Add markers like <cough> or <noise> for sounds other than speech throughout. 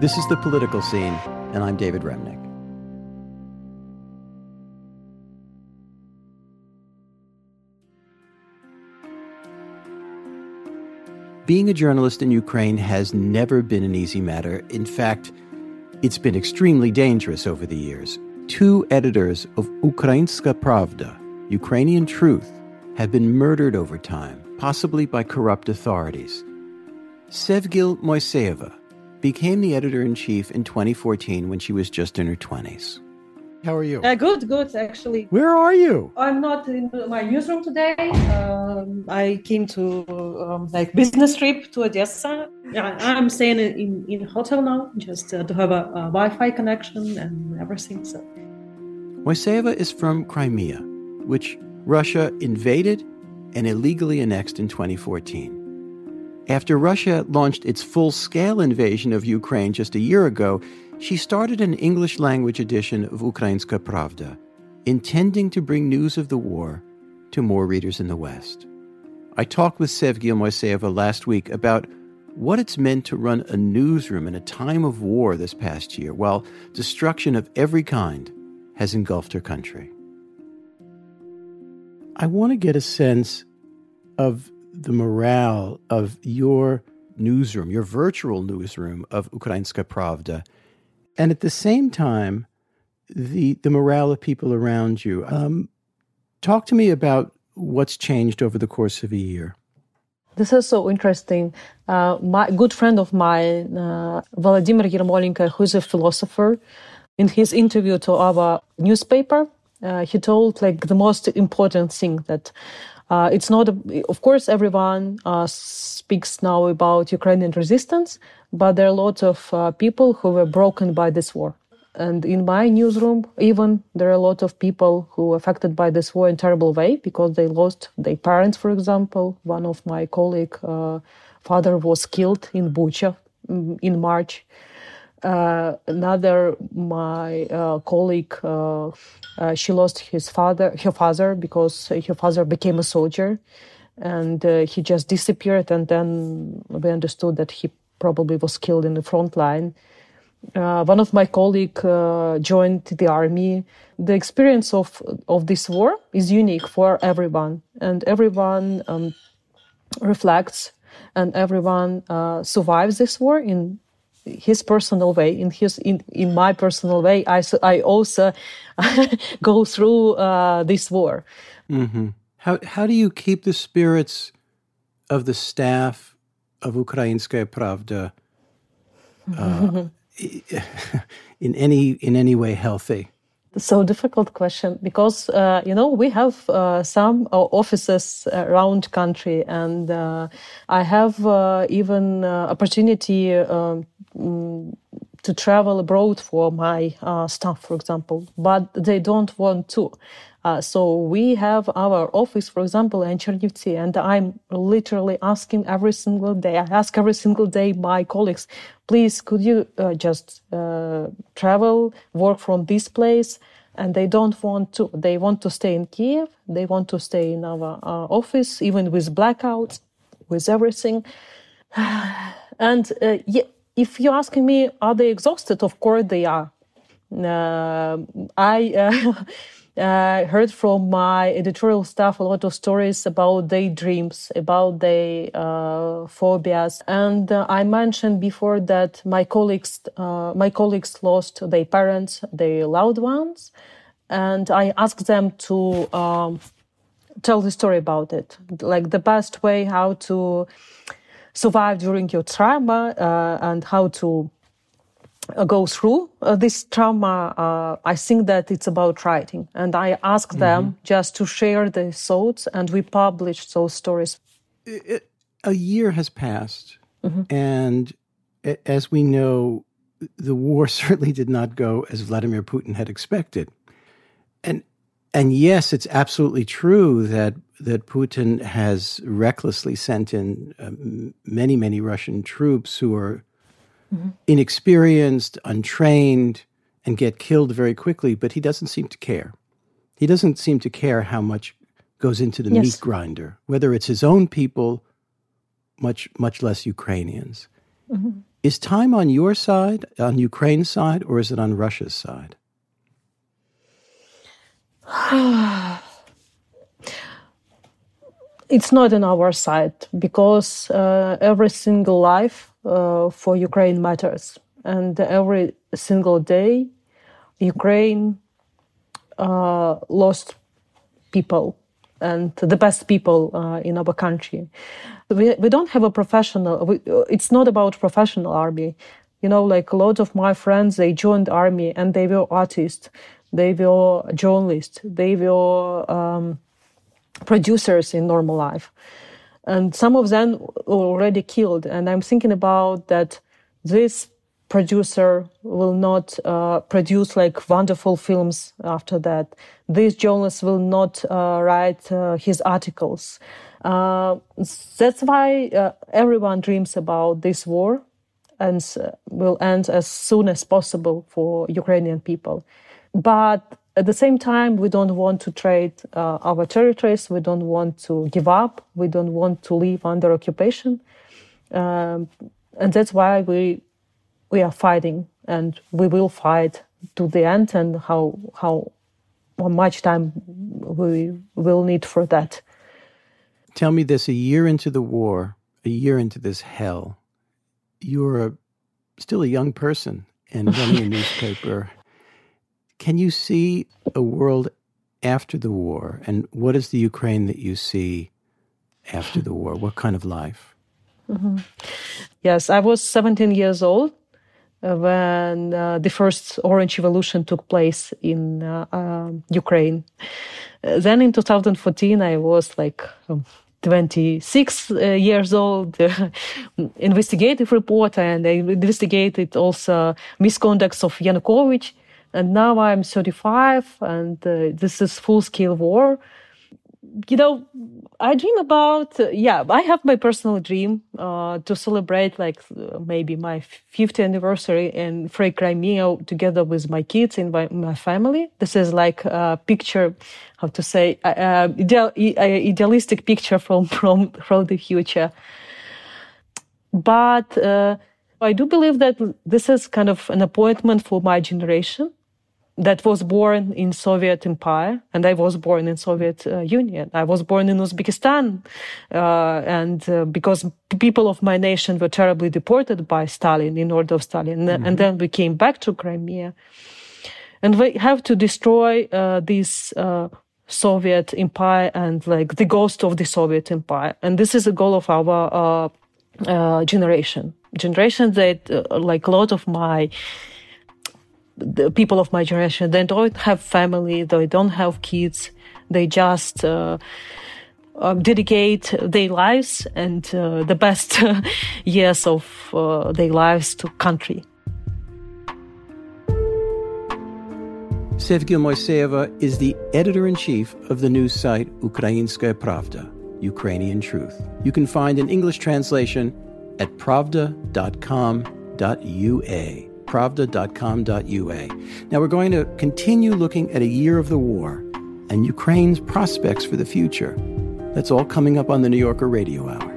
This is The Political Scene, and I'm David Remnick. Being a journalist in Ukraine has never been an easy matter. In fact, it's been extremely dangerous over the years. Two editors of Ukrainska Pravda, Ukrainian Truth, have been murdered over time, possibly by corrupt authorities. Sevgil Musaieva became the editor in chief in 2014 when she was just in her 20s. How are you? Uh, good, good, actually. Where are you? I'm not in my newsroom today. Um, I came to um, like business trip to Odessa. I'm staying in in hotel now, just uh, to have a, a, Wi-Fi connection and everything. So. Musaieva is from Crimea, which Russia invaded and illegally annexed in 2014. After Russia launched its full scale invasion of Ukraine just a year ago, she started an English language edition of Ukrainska Pravda, intending to bring news of the war to more readers in the West. I talked with Sevgil Musaieva last week about what it's meant to run a newsroom in a time of war this past year, while destruction of every kind has engulfed her country. I want to get a sense of the morale of your newsroom, your virtual newsroom of Ukrainska Pravda, and at the same time, the the morale of people around you. Um, talk to me about what's changed over the course of a year. This is so interesting. Uh, my good friend of mine, uh, Vladimir Yermolenko, who's a philosopher, in his interview to our newspaper, uh, he told like the most important thing that uh, it's not, a, of course, everyone uh, speaks now about Ukrainian resistance, but there are a lot of uh, people who were broken by this war. And in my newsroom, even there are a lot of people who were affected by this war in terrible way because they lost their parents, for example. One of my colleague uh, father was killed in Bucha mm, in March. Uh, another my uh, colleague uh, uh, she lost his father her father because her father became a soldier and uh, he just disappeared and then we understood that he probably was killed in the front line. One of my colleague joined the army. The experience of of this war is unique for everyone and everyone um, reflects and everyone survives this war in his personal way in his in, in my personal way i i also <laughs> go through uh, this war mm-hmm. how how do you keep the spirits of the staff of ukrainskaya pravda uh, <laughs> in any in any way healthy so difficult question because uh, you know we have uh, some uh, offices around country and uh, i have uh, even uh, opportunity um, mm, to travel abroad for my staff for example but they don't want to. So we have our office for example in Chernivtsi and i'm literally asking every single day i ask every single day my colleagues please could you uh, just uh, travel work from this place? And they don't want to. They want to stay in kiev they want to stay in our, our office even with blackouts with everything. <sighs> And uh, yeah, if you're asking me are they exhausted? Of course they are. Uh, i uh, <laughs> uh, heard from my editorial staff a lot of stories about their dreams, about their uh, phobias, and uh, I mentioned before that my colleagues, uh, my colleagues lost their parents, their loved ones, and I asked them to um, tell the story about it, like the best way how to survive during your trauma uh, and how to uh, go through uh, this trauma, uh, I think that it's about writing. And I asked them just to share their thoughts, and we published those stories. It, a year has passed, mm-hmm. and as we know, the war <laughs> certainly did not go as Vladimir Putin had expected. And and yes, it's absolutely true that that Putin has recklessly sent in um, many many Russian troops who are mm-hmm. inexperienced, untrained, and get killed very quickly, but he doesn't seem to care. He doesn't seem to care how much goes into the yes. meat grinder, whether it's his own people, much much less Ukrainians. Mm-hmm. Is time on your side, on Ukraine's side, or is it on Russia's side? It's not on our side because uh, every single life uh, for Ukraine matters, and every single day, Ukraine uh, lost people and the best people uh, in our country. We, we don't have a professional, we, it's not about professional army. You know, like a lot of my friends, they joined army and they were artists, they were journalists, they were um, producers in normal life. And some of them already killed. And I'm thinking about that this producer will not uh, produce like wonderful films after that. This journalist will not uh, write uh, his articles. Uh, that's why uh, everyone dreams about this war and will end as soon as possible for Ukrainian people. But at the same time, we don't want to trade our territories. We don't want to give up. We don't want to live under occupation. Um, and that's why we we are fighting and we will fight to the end and how how how much time we will need for that. Tell me this a year into the war, a year into this hell, you're a, still a young person and running a <laughs> newspaper. Can you see a world after the war? And what is the Ukraine that you see after the war? What kind of life? Mm-hmm. Yes, I was 17 years old when uh, the first Orange Revolution took place in uh, uh, Ukraine. Then in 2014, I was like um, 26 uh, years old, <laughs> investigative reporter, and I investigated also misconducts of Yanukovych. And now I'm 35, and uh, this is full-scale war you know, I dream about, uh, yeah, I have my personal dream uh, to celebrate like maybe my 50th anniversary in Free Crimea together with my kids and my, my family. This is like a picture, how to say, uh ideal, idealistic picture from, from, from the future. But uh, I do believe that this is kind of an appointment for my generation that was born in Soviet Empire, and I was born in Soviet uh, Union. I was born in Uzbekistan, uh, and uh, because people of my nation were terribly deported by Stalin in order of Stalin, mm-hmm. and then we came back to Crimea, and we have to destroy uh, this. Uh, Soviet Empire and like the ghost of the Soviet Empire, and this is the goal of our uh, generation. Generation that, like a lot of my the people of my generation they don't have family they don't have kids they just uh, uh, dedicate their lives and uh, the best <laughs> years of uh, their lives to country Sevgil Musaieva is the editor-in-chief of the news site Ukrainskaya Pravda, Ukrainian Truth. You can find an English translation at pravda.com.ua pravda.com.ua. Now we're going to continue looking at a year of the war and Ukraine's prospects for the future. That's all coming up on the New Yorker Radio Hour.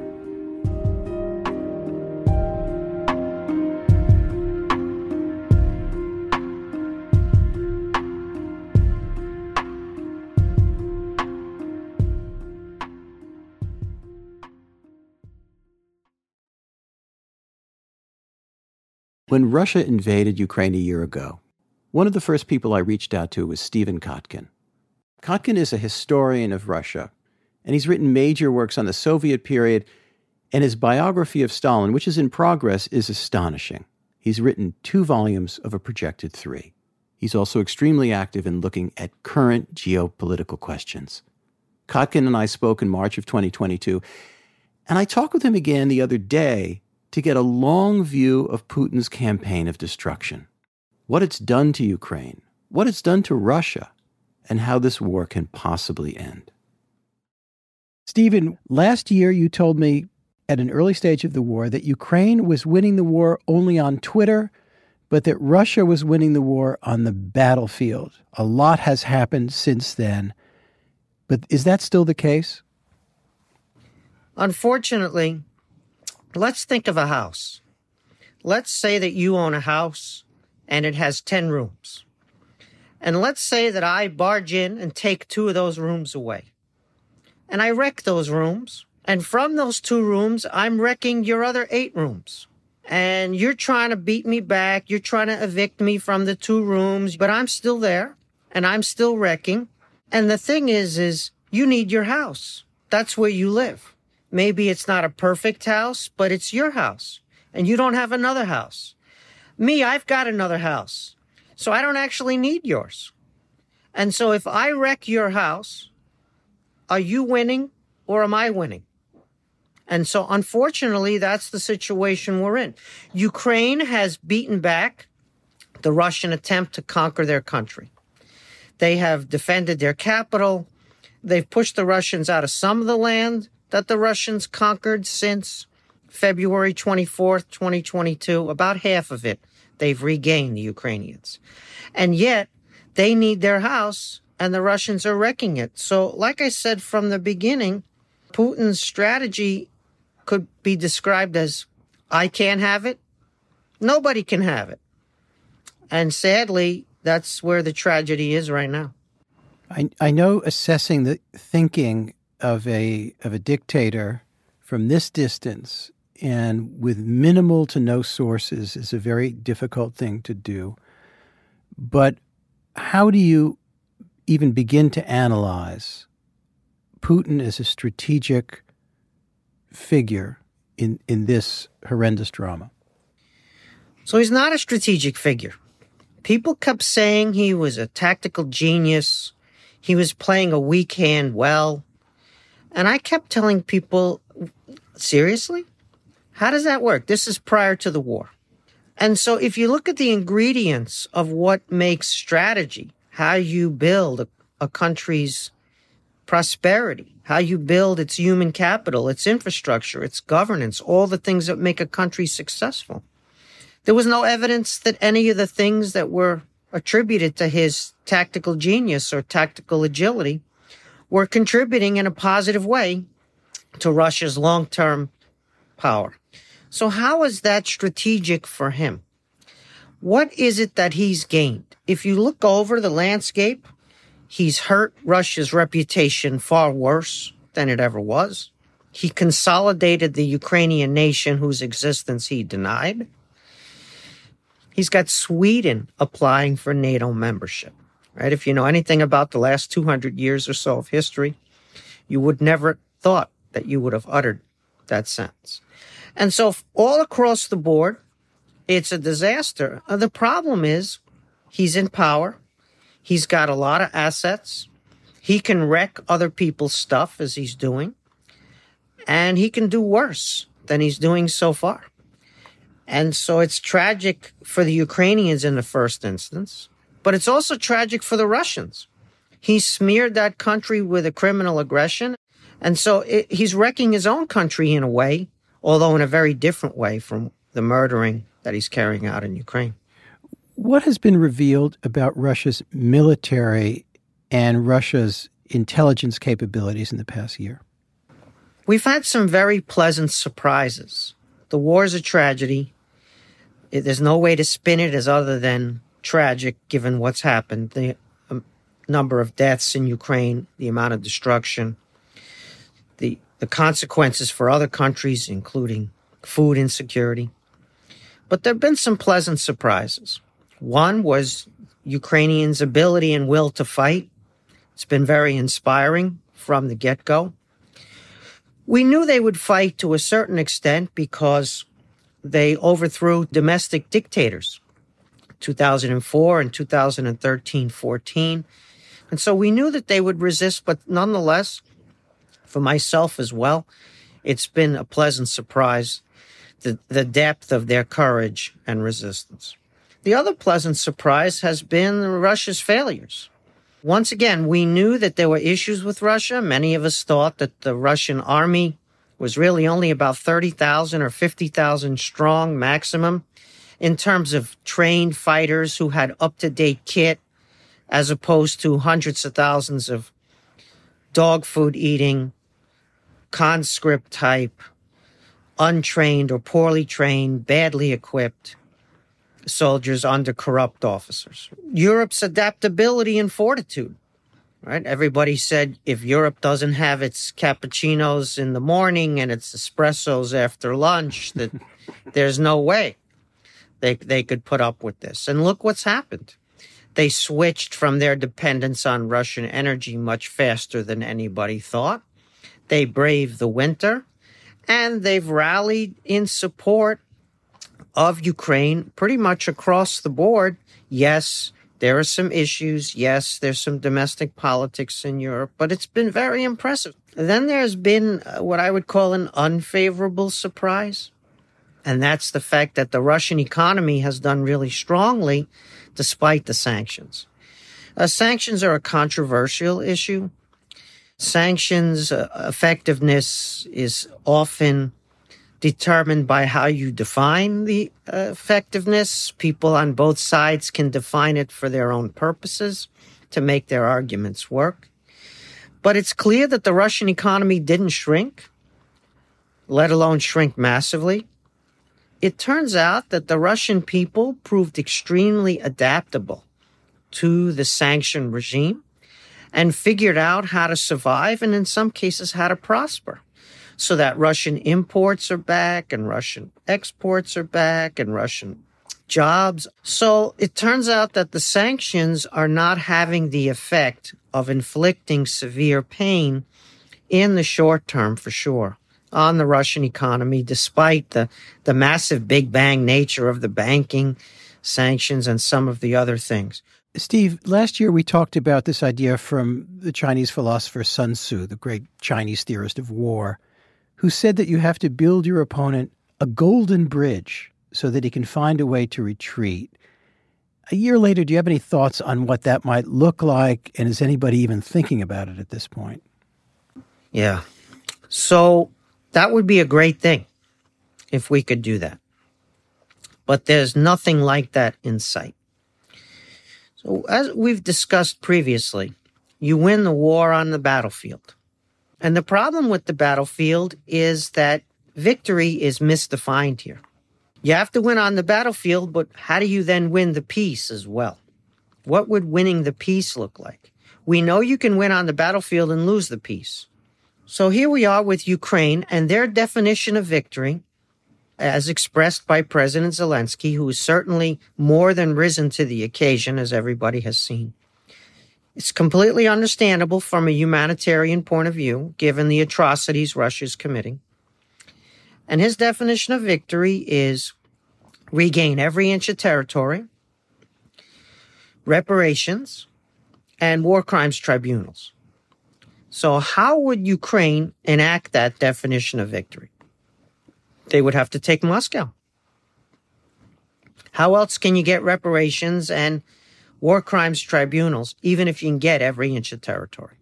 When Russia invaded Ukraine a year ago, one of the first people I reached out to was Stephen Kotkin. Kotkin is a historian of Russia, and he's written major works on the Soviet period, and his biography of Stalin, which is in progress, is astonishing. He's written two volumes of a projected three. He's also extremely active in looking at current geopolitical questions. Kotkin and I spoke in March of 2022, and I talked with him again the other day to get a long view of Putin's campaign of destruction, what it's done to Ukraine, what it's done to Russia, and how this war can possibly end. Stephen, last year you told me at an early stage of the war that Ukraine was winning the war only on Twitter, but that Russia was winning the war on the battlefield. A lot has happened since then. But is that still the case? Unfortunately, Let's think of a house. let's say that you own a house and it has 10 rooms. And let's say that I barge in and take two of those rooms away. And I wreck those rooms. And from those two rooms, I'm wrecking your other eight rooms. And you're trying to beat me back. You're trying to evict me from the two rooms, but I'm still there and I'm still wrecking. And the thing is, is you need your house. That's where you live. Maybe it's not a perfect house, but it's your house and you don't have another house. Me, I've got another house. So I don't actually need yours. And so if I wreck your house, are you winning or am I winning? And so unfortunately, that's the situation we're in. Ukraine has beaten back the Russian attempt to conquer their country. They have defended their capital. They've pushed the Russians out of some of the land that the Russians conquered since February 24th, 2022, about half of it they've regained the Ukrainians. And yet they need their house and the Russians are wrecking it. So, like I said from the beginning, Putin's strategy could be described as I can't have it, nobody can have it. And sadly, that's where the tragedy is right now. I, I know assessing the thinking of a of a dictator from this distance and with minimal to no sources is a very difficult thing to do. But how do you even begin to analyze Putin as a strategic figure in, in this horrendous drama? So he's not a strategic figure. People kept saying he was a tactical genius. He was playing a weak hand well. And I kept telling people, seriously? How does that work? This is prior to the war. And so if you look at the ingredients of what makes strategy, how you build a, a country's prosperity, how you build its human capital, its infrastructure, its governance, all the things that make a country successful. There was no evidence that any of the things that were attributed to his tactical genius or tactical agility were contributing in a positive way to Russia's long-term power. So how is that strategic for him? What is it that he's gained? If you look over the landscape, he's hurt Russia's reputation far worse than it ever was. He consolidated the Ukrainian nation whose existence he denied. He's got Sweden applying for NATO membership, right? If you know anything about the last 200 years or so of history, you would never thought that you would have uttered that sentence. And so all across the board, it's a disaster. Uh, the problem is he's in power. He's got a lot of assets. He can wreck other people's stuff as he's doing. And he can do worse than he's doing so far. And so it's tragic for the Ukrainians in the first instance, but it's also tragic for the Russians. He smeared that country with a criminal aggression. And so it, he's wrecking his own country in a way although in a very different way from the murdering that he's carrying out in Ukraine. What has been revealed about Russia's military and Russia's intelligence capabilities in the past year? We've had some very pleasant surprises. The war is a tragedy. There's no way to spin it as other than tragic given what's happened the um, number of deaths in Ukraine, the amount of destruction, the the consequences for other countries, including food insecurity. But there have been some pleasant surprises. One was Ukrainians' ability and will to fight. It's been very inspiring from the get go. We knew they would fight to a certain extent because they overthrew domestic dictators 2004 and 2013 14. And so we knew that they would resist, but nonetheless, for myself as well, it's been a pleasant surprise the, the depth of their courage and resistance. The other pleasant surprise has been Russia's failures. Once again, we knew that there were issues with Russia. Many of us thought that the Russian army was really only about 30,000 or 50,000 strong maximum in terms of trained fighters who had up to date kit, as opposed to hundreds of thousands of dog food eating, conscript type, untrained or poorly trained, badly equipped soldiers under corrupt officers. Europe's adaptability and fortitude. Right? Everybody said if Europe doesn't have its cappuccinos in the morning and its espressos after lunch, that <laughs> there's no way they, they could put up with this. And look what's happened. They switched from their dependence on Russian energy much faster than anybody thought. They braved the winter and they've rallied in support of Ukraine pretty much across the board. Yes, there are some issues. Yes, there's some domestic politics in Europe, but it's been very impressive. Then there's been uh, what I would call an unfavorable surprise. And that's the fact that the Russian economy has done really strongly despite the sanctions. Uh, sanctions are a controversial issue. Sanctions uh, effectiveness is often determined by how you define the uh, effectiveness. People on both sides can define it for their own purposes to make their arguments work. But it's clear that the Russian economy didn't shrink, let alone shrink massively. It turns out that the Russian people proved extremely adaptable to the sanction regime and figured out how to survive and in some cases how to prosper. So that Russian imports are back and Russian exports are back and Russian jobs. So it turns out that the sanctions are not having the effect of inflicting severe pain in the short term for sure on the Russian economy, despite the, the massive big bang nature of the banking sanctions and some of the other things. Steve, last year we talked about this idea from the Chinese philosopher Sun Tzu, the great Chinese theorist of war, who said that you have to build your opponent a golden bridge so that he can find a way to retreat. A year later, do you have any thoughts on what that might look like? And is anybody even thinking about it at this point? Yeah. So that would be a great thing if we could do that. But there's nothing like that in sight. So, as we've discussed previously, you win the war on the battlefield. And the problem with the battlefield is that victory is misdefined here. You have to win on the battlefield, but how do you then win the peace as well? What would winning the peace look like? We know you can win on the battlefield and lose the peace. So here we are with Ukraine and their definition of victory as expressed by President Zelensky, who has certainly more than risen to the occasion, as everybody has seen. It's completely understandable from a humanitarian point of view, given the atrocities Russia is committing. And his definition of victory is regain every inch of territory, reparations, and war crimes tribunals. So, how would Ukraine enact that definition of victory? they would have to take Moscow. How else can you get reparations and war crimes tribunals, even if you can get every inch of territory?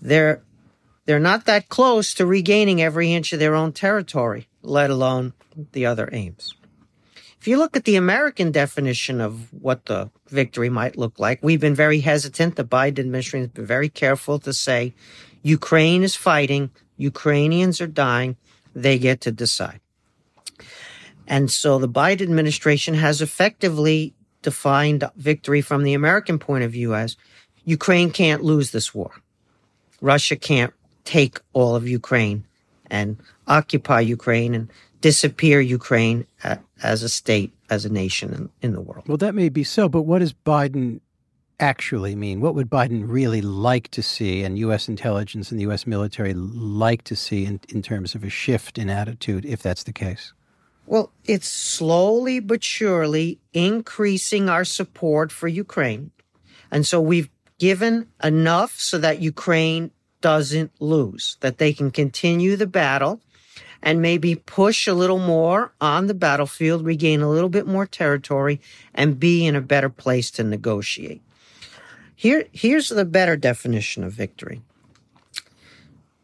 They're, they're not that close to regaining every inch of their own territory, let alone the other aims. If you look at the American definition of what the victory might look like, we've been very hesitant. The Biden administration has been very careful to say Ukraine is fighting, Ukrainians are dying, they get to decide. And so the Biden administration has effectively defined victory from the American point of view as Ukraine can't lose this war. Russia can't take all of Ukraine and occupy Ukraine and disappear Ukraine uh, as a state, as a nation in, in the world. Well, that may be so, but what does Biden actually mean? What would Biden really like to see and U.S. intelligence and the U.S. military like to see in, in terms of a shift in attitude, if that's the case? Well, it's slowly but surely increasing our support for Ukraine. And so we've given enough so that Ukraine doesn't lose, that they can continue the battle and maybe push a little more on the battlefield, regain a little bit more territory, and be in a better place to negotiate. Here, here's the better definition of victory.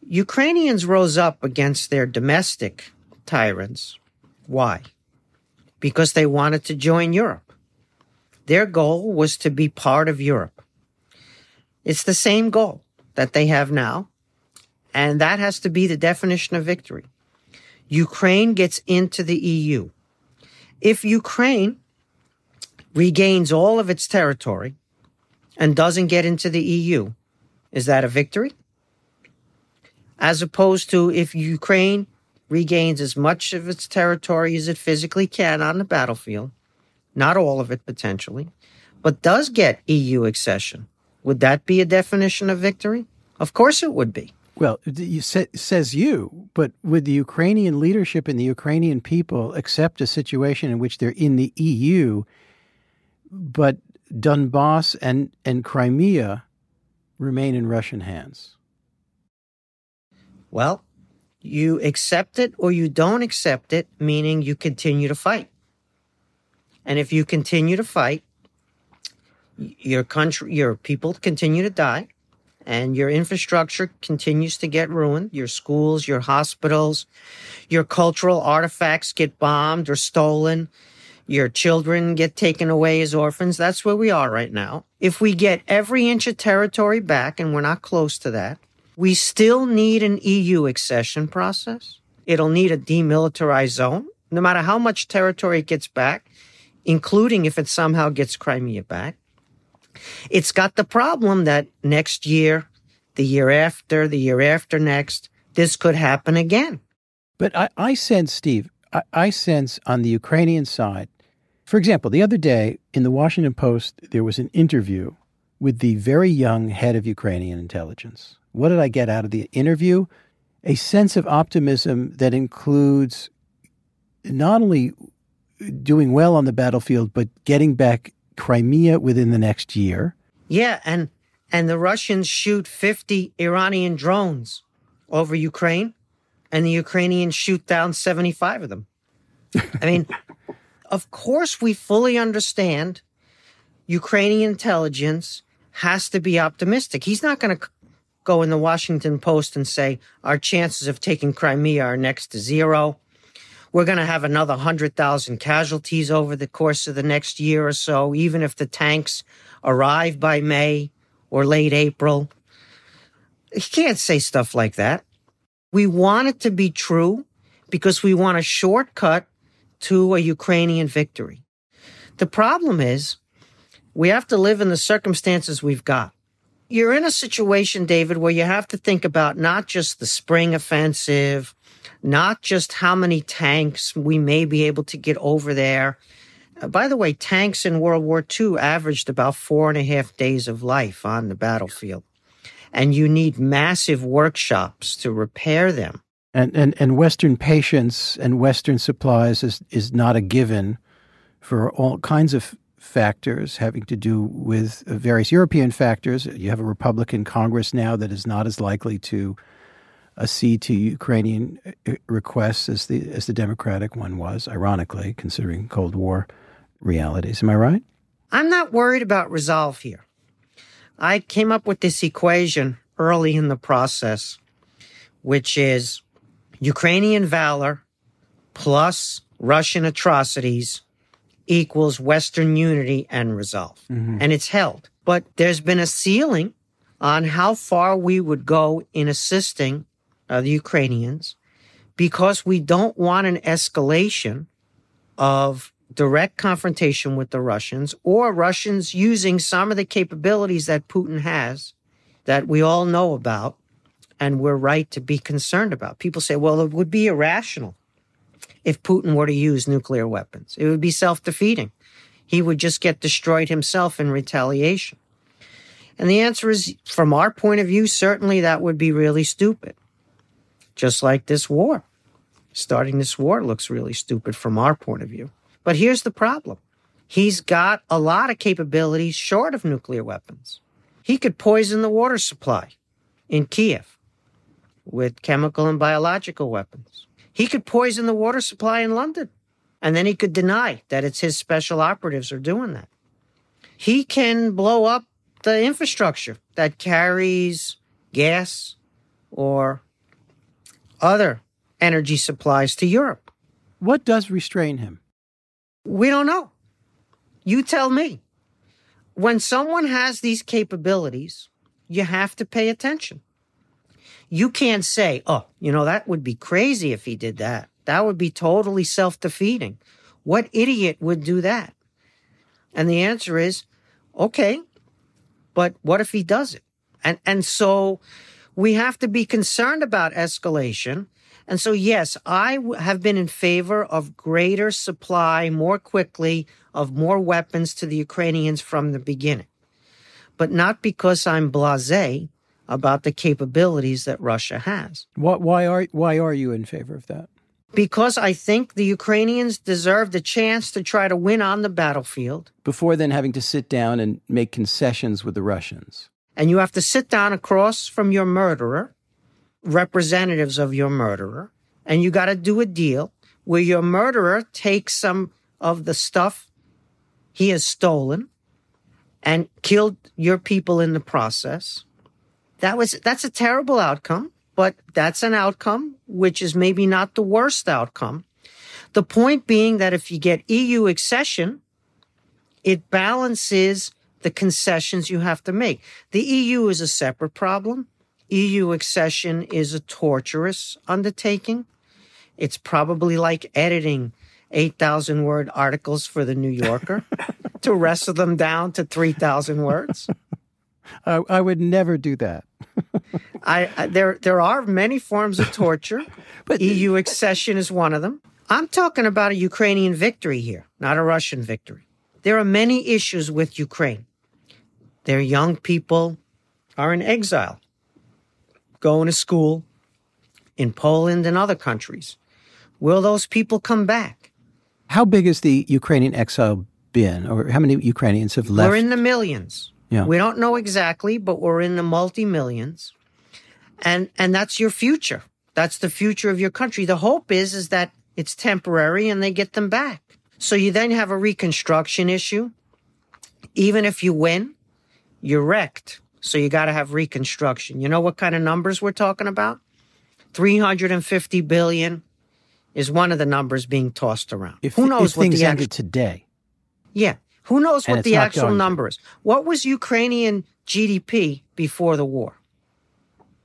Ukrainians rose up against their domestic tyrants. Why? Because they wanted to join Europe. Their goal was to be part of Europe. It's the same goal that they have now, and that has to be the definition of victory. Ukraine gets into the EU. If Ukraine regains all of its territory and doesn't get into the EU, is that a victory? As opposed to if Ukraine regains as much of its territory as it physically can on the battlefield, not all of it potentially, but does get EU accession, would that be a definition of victory? Of course it would be. Well, you say, says you, but would the Ukrainian leadership and the Ukrainian people accept a situation in which they're in the EU, but Donbass and, and Crimea remain in Russian hands? Well, you accept it or you don't accept it, meaning you continue to fight. And if you continue to fight, your country, your people continue to die, and your infrastructure continues to get ruined. Your schools, your hospitals, your cultural artifacts get bombed or stolen. Your children get taken away as orphans. That's where we are right now. If we get every inch of territory back, and we're not close to that, we still need an EU accession process. It'll need a demilitarized zone. No matter how much territory it gets back, including if it somehow gets Crimea back. It's got the problem that next year, the year after, the year after next, this could happen again. But I, I sense, Steve, I, I sense on the Ukrainian side, for example, the other day in the Washington Post, there was an interview with the very young head of Ukrainian intelligence. What did I get out of the interview? A sense of optimism that includes not only doing well on the battlefield, but getting back Crimea within the next year. Yeah, and and the Russians shoot 50 Iranian drones over Ukraine, and the Ukrainians shoot down 75 of them. I mean, <laughs> of course, we fully understand Ukrainian intelligence has to be optimistic. He's not going to go in the Washington Post and say our chances of taking Crimea are next to zero. We're going to have another 100,000 casualties over the course of the next year or so, even if the tanks arrive by May or late April. You can't say stuff like that. We want it to be true because we want a shortcut to a Ukrainian victory. The problem is we have to live in the circumstances we've got. You're in a situation, David, where you have to think about not just the spring offensive not just how many tanks we may be able to get over there. Uh, by the way, tanks in World War II averaged about four and a half days of life on the battlefield. And you need massive workshops to repair them. And, and, and Western patience and Western supplies is, is not a given for all kinds of factors having to do with various European factors. You have a Republican Congress now that is not as likely to accede to Ukrainian uh, requests as the as the Democratic one was, ironically, considering Cold War realities. Am I right? I'm not worried about resolve here. I came up with this equation early in the process, which is Ukrainian valor plus Russian atrocities equals Western unity and resolve. Mm-hmm. And it's held. But there's been a ceiling on how far we would go in assisting uh, the Ukrainians, because we don't want an escalation of direct confrontation with the Russians or Russians using some of the capabilities that Putin has that we all know about and we're right to be concerned about. People say, well, it would be irrational if Putin were to use nuclear weapons. It would be self defeating. He would just get destroyed himself in retaliation. And the answer is, from our point of view, certainly that would be really stupid just like this war. Starting this war looks really stupid from our point of view. But here's the problem he's got a lot of capabilities short of nuclear weapons. He could poison the water supply in Kiev with chemical and biological weapons. He could poison the water supply in London, and then he could deny that it's his special operatives are doing that. He can blow up the infrastructure that carries gas or other energy supplies to Europe. What does restrain him? We don't know. You tell me. When someone has these capabilities, you have to pay attention. You can't say, oh, you know, that would be crazy if he did that. That would be totally self defeating. What idiot would do that? And the answer is okay, but what if he does it? And, and so we have to be concerned about escalation. And so, yes, I have been in favor of greater supply more quickly of more weapons to the Ukrainians from the beginning, but not because I'm blase about the capabilities that Russia has. What, why are why are you in favor of that? Because I think the Ukrainians deserve the chance to try to win on the battlefield. Before then having to sit down and make concessions with the Russians. And you have to sit down across from your murderer, representatives of your murderer, and you got to do a deal where your murderer takes some of the stuff he has stolen and killed your people in the process. That was that's a terrible outcome, but that's an outcome which is maybe not the worst outcome. The point being that if you get EU accession, it balances the concessions you have to make. The EU is a separate problem. EU accession is a torturous undertaking. It's probably like editing 8,000 word articles for the New Yorker <laughs> to wrestle them down to 3,000 words. I, I, would never do that. I, I, there there are many forms of torture, <laughs> but EU accession is one of them. I'm talking about a Ukrainian victory here, not a Russian victory. There are many issues with Ukraine. Their young people are in exile, going to school in Poland and other countries. Will those people come back? How big has the Ukrainian exile been, or how many Ukrainians have left? We're in the millions. Yeah. We don't know exactly, but we're in the multi millions. And and that's your future. That's the future of your country. The hope is is that it's temporary and they get them back. So you then have a reconstruction issue. Even if you win, you're wrecked. So you got to have reconstruction. You know what kind of numbers we're talking about? 350 billion is one of the numbers being tossed around. If, Who knows what the ended today? Yeah. Who knows what the actual number is? What was Ukrainian GDP before the war?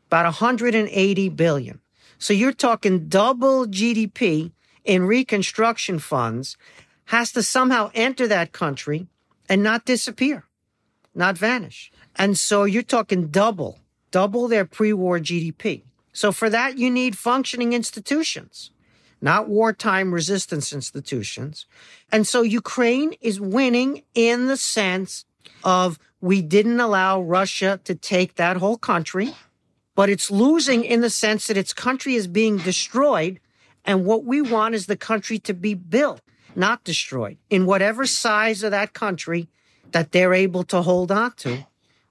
About 180 billion. So you're talking double GDP in reconstruction funds has to somehow enter that country and not disappear, not vanish. And so you're talking double, double their pre-war GDP. So for that, you need functioning institutions not wartime resistance institutions. And so Ukraine is winning in the sense of we didn't allow Russia to take that whole country, but it's losing in the sense that its country is being destroyed. And what we want is the country to be built, not destroyed, in whatever size of that country that they're able to hold on to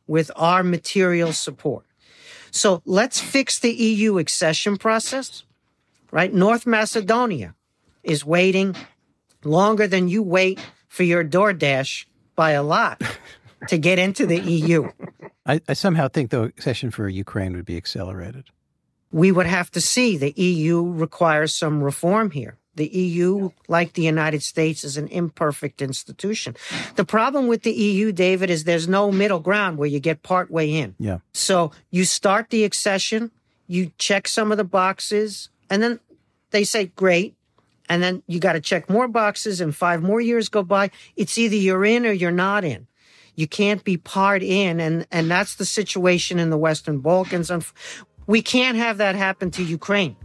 with our material support. So let's fix the EU accession process right? North Macedonia is waiting longer than you wait for your DoorDash by a lot <laughs> to get into the EU. I, I somehow think the accession for Ukraine would be accelerated. We would have to see. The EU requires some reform here. The EU, like the United States, is an imperfect institution. The problem with the EU, David, is there's no middle ground where you get part way in. Yeah. So you start the accession, you check some of the boxes, and then they say, great. And then you got to check more boxes and five more years go by. It's either you're in or you're not in. You can't be part in. And, and that's the situation in the Western Balkans. And we can't have that happen to Ukraine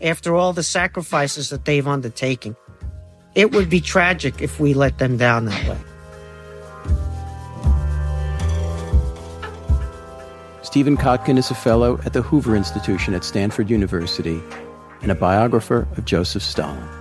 after all the sacrifices that they've undertaken. It would be tragic if we let them down that way. Stephen Kotkin is a fellow at the Hoover Institution at Stanford University and a biographer of Joseph Stalin.